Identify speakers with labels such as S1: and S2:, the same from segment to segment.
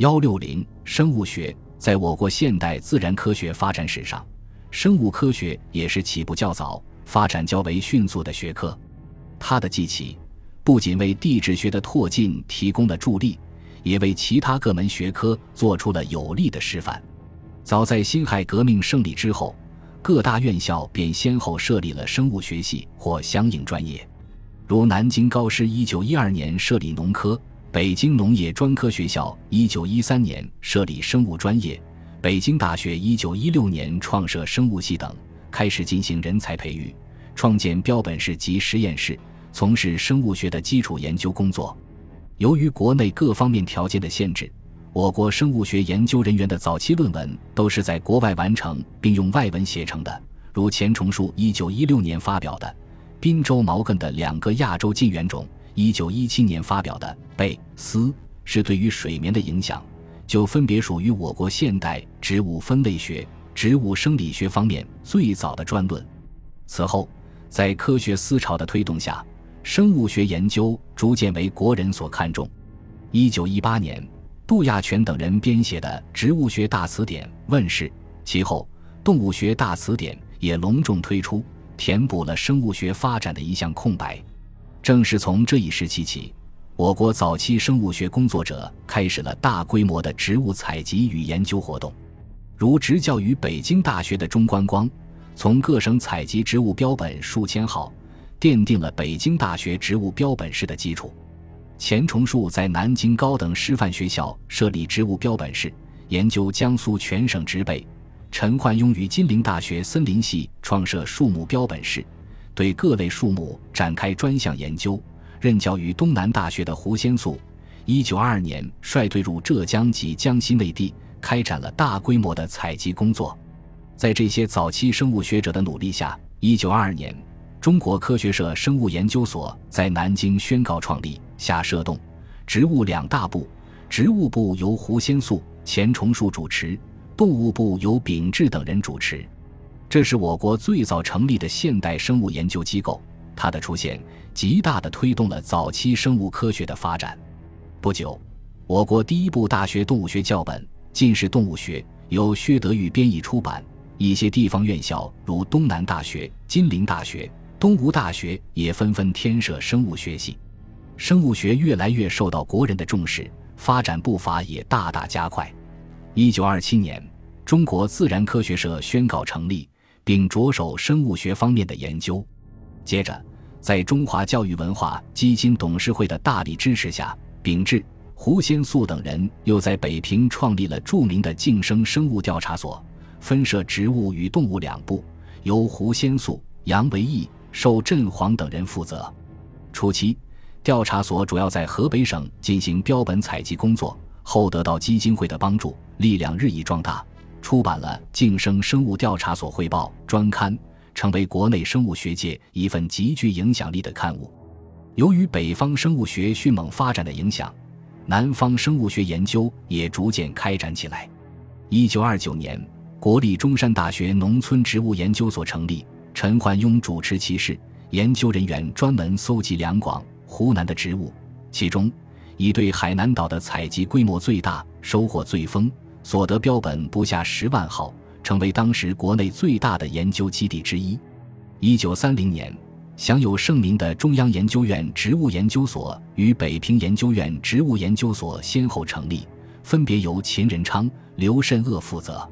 S1: 幺六零生物学在我国现代自然科学发展史上，生物科学也是起步较早、发展较为迅速的学科。它的记起，不仅为地质学的拓进提供了助力，也为其他各门学科做出了有力的示范。早在辛亥革命胜利之后，各大院校便先后设立了生物学系或相应专业，如南京高师一九一二年设立农科，北京农业专科学校一九一三年设立生物专业，北京大学一九一六年创设生物系等，开始进行人才培育，创建标本室及实验室。从事生物学的基础研究工作。由于国内各方面条件的限制，我国生物学研究人员的早期论文都是在国外完成并用外文写成的，如钱崇树1916年发表的《滨州毛茛的两个亚洲近缘种》，1917年发表的《贝斯》，是对于水眠的影响，就分别属于我国现代植物分类学、植物生理学方面最早的专论。此后，在科学思潮的推动下，生物学研究逐渐为国人所看重。一九一八年，杜亚全等人编写的《植物学大词典》问世，其后《动物学大词典》也隆重推出，填补了生物学发展的一项空白。正是从这一时期起，我国早期生物学工作者开始了大规模的植物采集与研究活动，如执教于北京大学的钟观光，从各省采集植物标本数千号。奠定了北京大学植物标本室的基础。钱崇树在南京高等师范学校设立植物标本室，研究江苏全省植被；陈焕庸于金陵大学森林系创设树木标本室，对各类树木展开专项研究。任教于东南大学的胡先素，一九二二年率队入浙江及江西内地，开展了大规模的采集工作。在这些早期生物学者的努力下，一九二二年。中国科学社生物研究所在南京宣告创立，下设动、植物两大部，植物部由胡先素、钱崇树主持，动物部由秉志等人主持。这是我国最早成立的现代生物研究机构，它的出现极大地推动了早期生物科学的发展。不久，我国第一部大学动物学教本《近世动物学》由薛德玉编译出版，一些地方院校如东南大学、金陵大学。东吴大学也纷纷添设生物学系，生物学越来越受到国人的重视，发展步伐也大大加快。一九二七年，中国自然科学社宣告成立，并着手生物学方面的研究。接着，在中华教育文化基金董事会的大力支持下，秉志、胡先素等人又在北平创立了著名的晋生生物调查所，分设植物与动物两部，由胡先素、杨维义。寿振煌等人负责。初期，调查所主要在河北省进行标本采集工作，后得到基金会的帮助，力量日益壮大，出版了《晋生生物调查所汇报》专刊，成为国内生物学界一份极具影响力的刊物。由于北方生物学迅猛发展的影响，南方生物学研究也逐渐开展起来。一九二九年，国立中山大学农村植物研究所成立。陈焕庸主持其事，研究人员专门搜集两广、湖南的植物，其中以对海南岛的采集规模最大，收获最丰，所得标本不下十万号，成为当时国内最大的研究基地之一。一九三零年，享有盛名的中央研究院植物研究所与北平研究院植物研究所先后成立，分别由秦仁昌、刘慎鄂负责。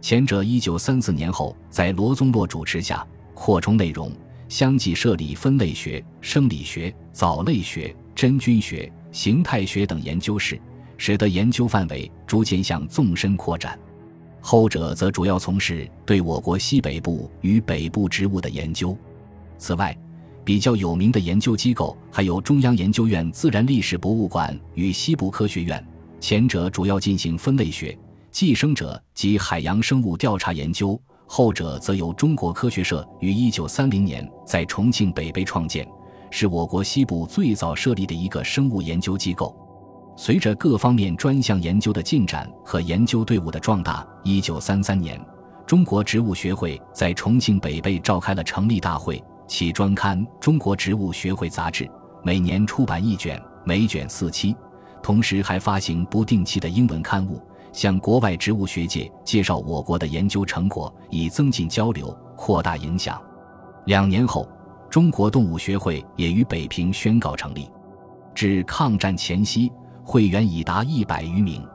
S1: 前者一九三四年后，在罗宗洛主持下扩充内容，相继设立分类学、生理学、藻类学、真菌学、形态学等研究室，使得研究范围逐渐向纵深扩展。后者则主要从事对我国西北部与北部植物的研究。此外，比较有名的研究机构还有中央研究院自然历史博物馆与西部科学院，前者主要进行分类学。寄生者及海洋生物调查研究，后者则由中国科学社于一九三零年在重庆北碚创建，是我国西部最早设立的一个生物研究机构。随着各方面专项研究的进展和研究队伍的壮大，一九三三年，中国植物学会在重庆北碚召开了成立大会，其专刊《中国植物学会杂志》每年出版一卷，每卷四期。同时还发行不定期的英文刊物，向国外植物学界介绍我国的研究成果，以增进交流、扩大影响。两年后，中国动物学会也于北平宣告成立。至抗战前夕，会员已达一百余名。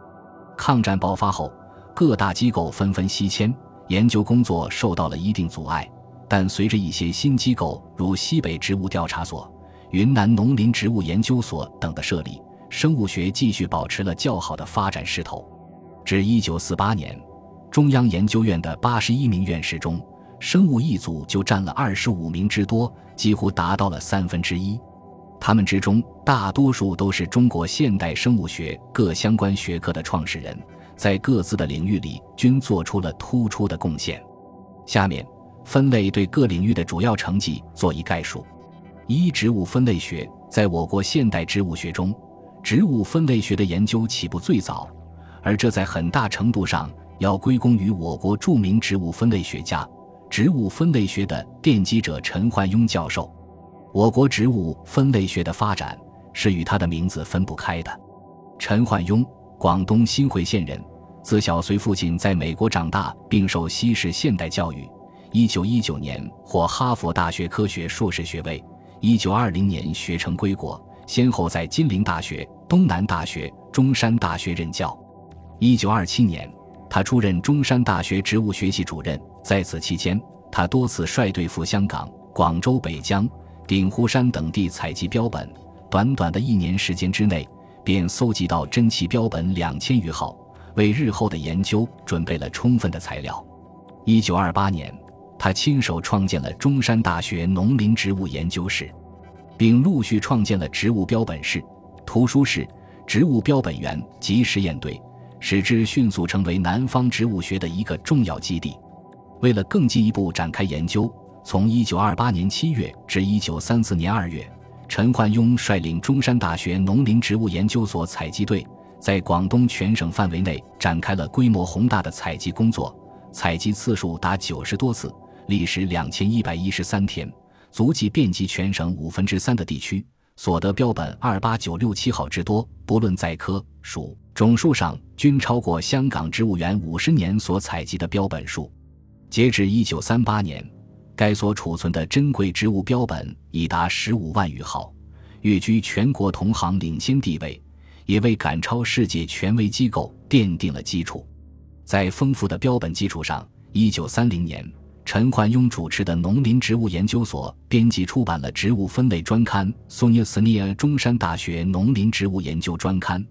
S1: 抗战爆发后，各大机构纷纷西迁，研究工作受到了一定阻碍。但随着一些新机构，如西北植物调查所、云南农林植物研究所等的设立，生物学继续保持了较好的发展势头。至一九四八年，中央研究院的八十一名院士中，生物一组就占了二十五名之多，几乎达到了三分之一。他们之中，大多数都是中国现代生物学各相关学科的创始人，在各自的领域里均做出了突出的贡献。下面。分类对各领域的主要成绩做一概述。一、植物分类学在我国现代植物学中，植物分类学的研究起步最早，而这在很大程度上要归功于我国著名植物分类学家、植物分类学的奠基者陈焕庸教授。我国植物分类学的发展是与他的名字分不开的。陈焕庸，广东新会县人，自小随父亲在美国长大，并受西式现代教育。一九一九年获哈佛大学科学硕士学位，一九二零年学成归国，先后在金陵大学、东南大学、中山大学任教。一九二七年，他出任中山大学植物学系主任，在此期间，他多次率队赴香港、广州、北疆、鼎湖山等地采集标本，短短的一年时间之内，便搜集到珍奇标本两千余号，为日后的研究准备了充分的材料。一九二八年。他亲手创建了中山大学农林植物研究室，并陆续创建了植物标本室、图书室、植物标本园及实验队，使之迅速成为南方植物学的一个重要基地。为了更进一步展开研究，从1928年7月至1934年2月，陈焕庸率领中山大学农林植物研究所采集队，在广东全省范围内展开了规模宏大的采集工作，采集次数达九十多次。历时两千一百一十三天，足迹遍及全省五分之三的地区，所得标本二八九六七号之多，不论在科属种数上，均超过香港植物园五十年所采集的标本数。截至一九三八年，该所储存的珍贵植物标本已达十五万余号，跃居全国同行领先地位，也为赶超世界权威机构奠定了基础。在丰富的标本基础上，一九三零年。陈焕庸主持的农林植物研究所编辑出版了植物分类专刊《苏尼斯尼尔中山大学农林植物研究专刊》，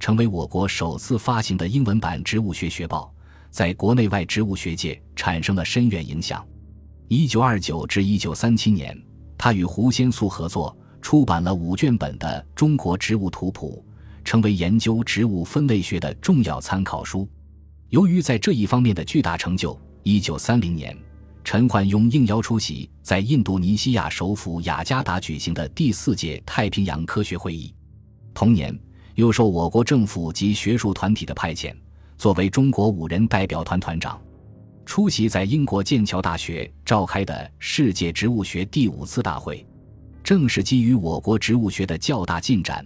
S1: 成为我国首次发行的英文版植物学学报，在国内外植物学界产生了深远影响。一九二九至一九三七年，他与胡先素合作出版了五卷本的《中国植物图谱》，成为研究植物分类学的重要参考书。由于在这一方面的巨大成就，一九三零年。陈焕庸应邀出席在印度尼西亚首府雅加达举行的第四届太平洋科学会议。同年，又受我国政府及学术团体的派遣，作为中国五人代表团团长，出席在英国剑桥大学召开的世界植物学第五次大会。正是基于我国植物学的较大进展，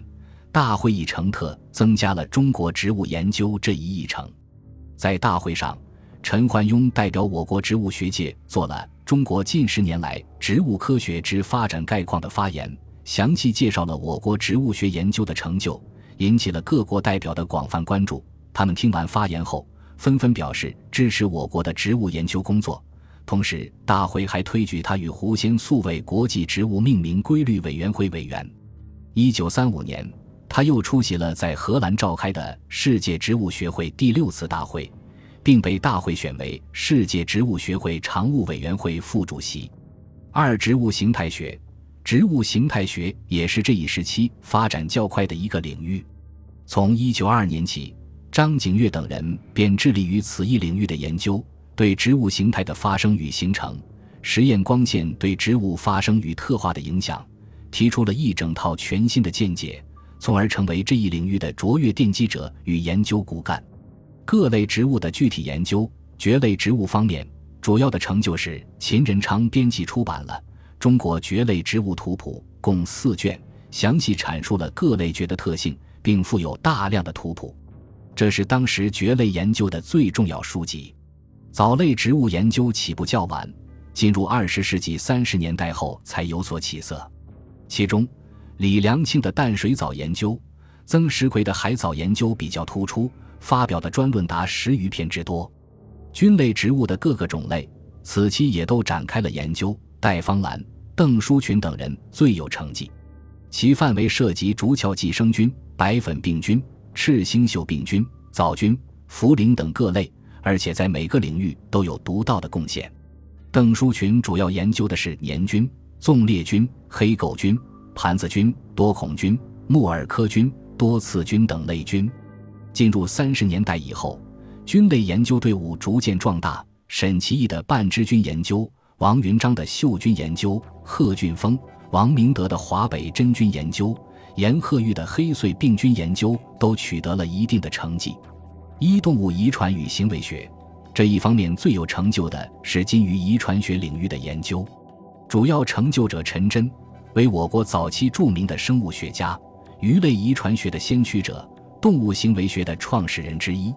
S1: 大会议程特增加了中国植物研究这一议程。在大会上。陈焕庸代表我国植物学界做了《中国近十年来植物科学之发展概况》的发言，详细介绍了我国植物学研究的成就，引起了各国代表的广泛关注。他们听完发言后，纷纷表示支持我国的植物研究工作。同时，大会还推举他与胡先素为国际植物命名规律委员会委员。一九三五年，他又出席了在荷兰召开的世界植物学会第六次大会。并被大会选为世界植物学会常务委员会副主席。二、植物形态学，植物形态学也是这一时期发展较快的一个领域。从一九二二年起，张景岳等人便致力于此一领域的研究，对植物形态的发生与形成、实验光线对植物发生与特化的影响，提出了一整套全新的见解，从而成为这一领域的卓越奠基者与研究骨干。各类植物的具体研究，蕨类植物方面主要的成就是秦仁昌编辑出版了《中国蕨类植物图谱》，共四卷，详细阐述了各类蕨的特性，并附有大量的图谱。这是当时蕨类研究的最重要书籍。藻类植物研究起步较晚，进入二十世纪三十年代后才有所起色。其中，李良庆的淡水藻研究、曾石奎的海藻研究比较突出，发表的专论达十余篇之多。菌类植物的各个种类，此期也都展开了研究。戴方兰、邓书群等人最有成绩，其范围涉及竹壳寄生菌、白粉病菌。赤星锈病菌、藻菌、茯苓等各类，而且在每个领域都有独到的贡献。邓书群主要研究的是黏菌、纵裂菌、黑垢菌、盘子菌、多孔菌、木耳科菌、多刺菌等类菌。进入三十年代以后，菌类研究队伍逐渐壮大。沈其义的半支菌研究，王云章的锈菌研究，贺俊峰、王明德的华北真菌研究。严鹤玉的黑穗病菌研究都取得了一定的成绩。一、动物遗传与行为学这一方面最有成就的是金鱼遗传学领域的研究，主要成就者陈真，为我国早期著名的生物学家，鱼类遗传学的先驱者，动物行为学的创始人之一。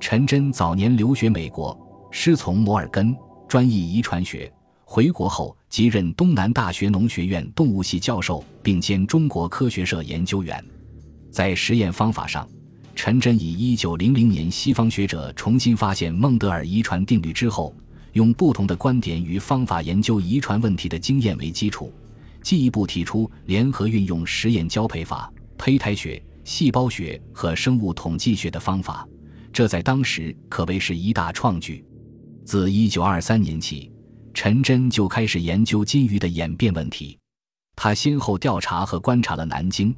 S1: 陈真早年留学美国，师从摩尔根，专译遗传学。回国后即任东南大学农学院动物系教授，并兼中国科学社研究员。在实验方法上，陈真以1900年西方学者重新发现孟德尔遗传定律之后，用不同的观点与方法研究遗传问题的经验为基础，进一步提出联合运用实验交配法、胚胎学、细胞学和生物统计学的方法，这在当时可谓是一大创举。自1923年起。陈真就开始研究金鱼的演变问题，他先后调查和观察了南京、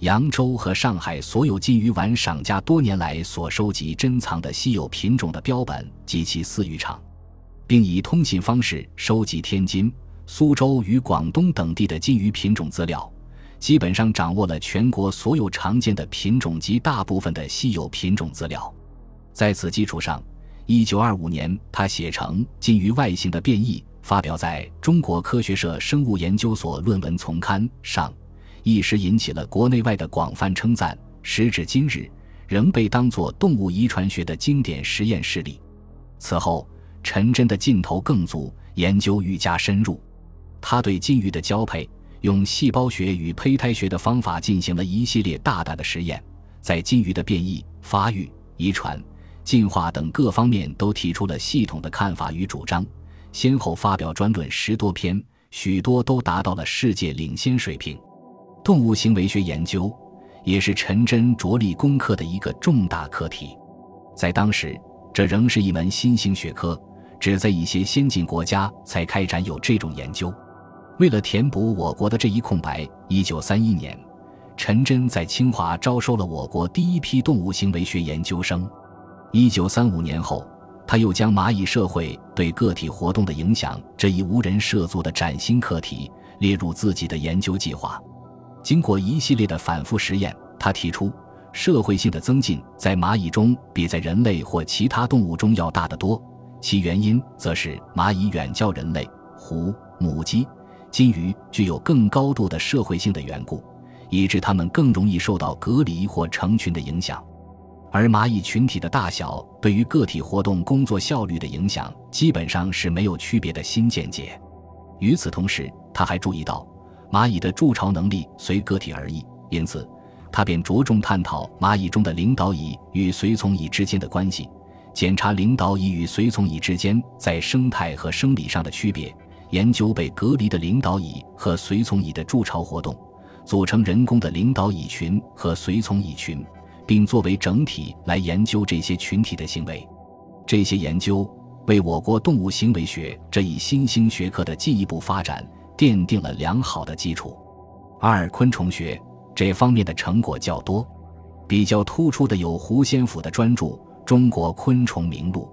S1: 扬州和上海所有金鱼丸赏家多年来所收集珍藏的稀有品种的标本及其饲育场，并以通信方式收集天津、苏州与广东等地的金鱼品种资料，基本上掌握了全国所有常见的品种及大部分的稀有品种资料。在此基础上，一九二五年，他写成《金鱼外形的变异》，发表在中国科学社生物研究所论文丛刊上，一时引起了国内外的广泛称赞。时至今日，仍被当作动物遗传学的经典实验事例。此后，陈真的劲头更足，研究愈加深入。他对金鱼的交配，用细胞学与胚胎学的方法进行了一系列大胆的实验，在金鱼的变异、发育、遗传。进化等各方面都提出了系统的看法与主张，先后发表专论十多篇，许多都达到了世界领先水平。动物行为学研究也是陈真着力攻克的一个重大课题。在当时，这仍是一门新兴学科，只在一些先进国家才开展有这种研究。为了填补我国的这一空白，一九三一年，陈真在清华招收了我国第一批动物行为学研究生。一九三五年后，他又将蚂蚁社会对个体活动的影响这一无人涉足的崭新课题列入自己的研究计划。经过一系列的反复实验，他提出，社会性的增进在蚂蚁中比在人类或其他动物中要大得多。其原因则是蚂蚁远较人类、狐、母鸡、金鱼具有更高度的社会性的缘故，以致它们更容易受到隔离或成群的影响。而蚂蚁群体的大小对于个体活动工作效率的影响，基本上是没有区别的新见解。与此同时，他还注意到，蚂蚁的筑巢能力随个体而异，因此，他便着重探讨蚂蚁中的领导蚁与随从蚁之间的关系，检查领导蚁与随从蚁之间在生态和生理上的区别，研究被隔离的领导蚁和随从蚁的筑巢活动，组成人工的领导蚁群和随从蚁群。并作为整体来研究这些群体的行为，这些研究为我国动物行为学这一新兴学科的进一步发展奠定了良好的基础。二、昆虫学这方面的成果较多，比较突出的有胡先甫的专著《中国昆虫名录》，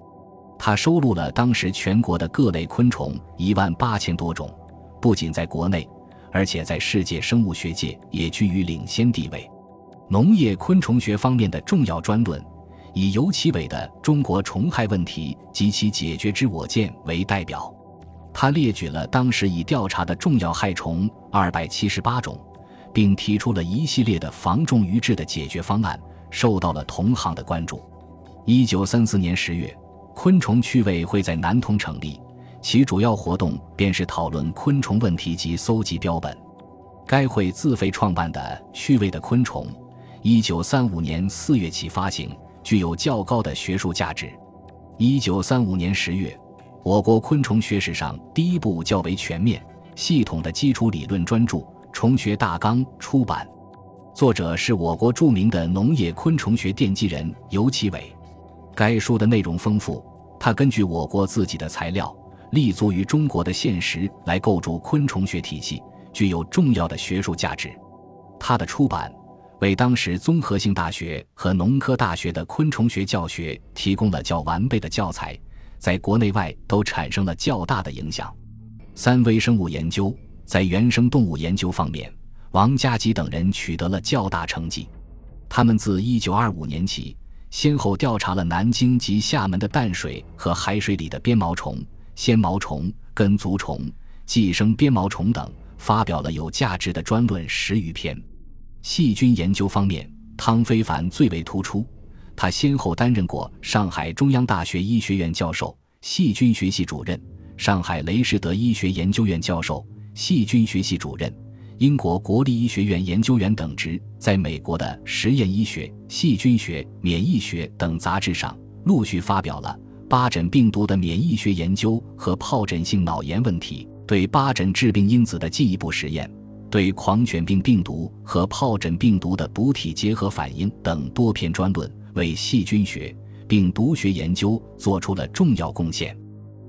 S1: 它收录了当时全国的各类昆虫一万八千多种，不仅在国内，而且在世界生物学界也居于领先地位。农业昆虫学方面的重要专论，以尤其伟的《中国虫害问题及其解决之我见》为代表。他列举了当时已调查的重要害虫二百七十八种，并提出了一系列的防重于治的解决方案，受到了同行的关注。一九三四年十月，昆虫趣味会在南通成立，其主要活动便是讨论昆虫问题及搜集标本。该会自费创办的《趣味的昆虫》，一九三五年四月起发行，具有较高的学术价值。一九三五年十月，我国昆虫学史上第一部较为全面、系统的基础理论专著《虫学大纲》出版，作者是我国著名的农业昆虫学奠基人尤其伟。该书的内容丰富，他根据我国自己的材料，立足于中国的现实来构筑昆虫学体系。具有重要的学术价值，它的出版为当时综合性大学和农科大学的昆虫学教学提供了较完备的教材，在国内外都产生了较大的影响。三微生物研究在原生动物研究方面，王家吉等人取得了较大成绩。他们自1925年起，先后调查了南京及厦门的淡水和海水里的鞭毛虫、纤毛虫、根足虫、寄生鞭毛虫等。发表了有价值的专论十余篇。细菌研究方面，汤非凡最为突出。他先后担任过上海中央大学医学院教授、细菌学系主任；上海雷士德医学研究院教授、细菌学系主任；英国国立医学院研究员等职。在美国的实验医学、细菌学、免疫学等杂志上，陆续发表了八疹病毒的免疫学研究和疱疹性脑炎问题。对八疹致病因子的进一步实验，对狂犬病病毒和疱疹病毒的补体结合反应等多篇专论，为细菌学、病毒学研究做出了重要贡献。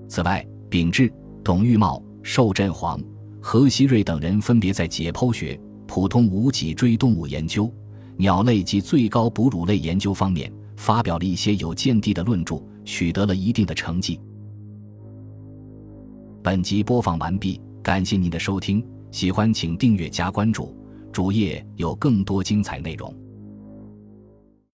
S1: 此外，秉志、董玉茂、寿振煌、何希瑞等人分别在解剖学、普通无脊椎动物研究、鸟类及最高哺乳类研究方面发表了一些有见地的论著，取得了一定的成绩。本集播放完毕，感谢您的收听，喜欢请订阅加关注，主页有更多精彩内容。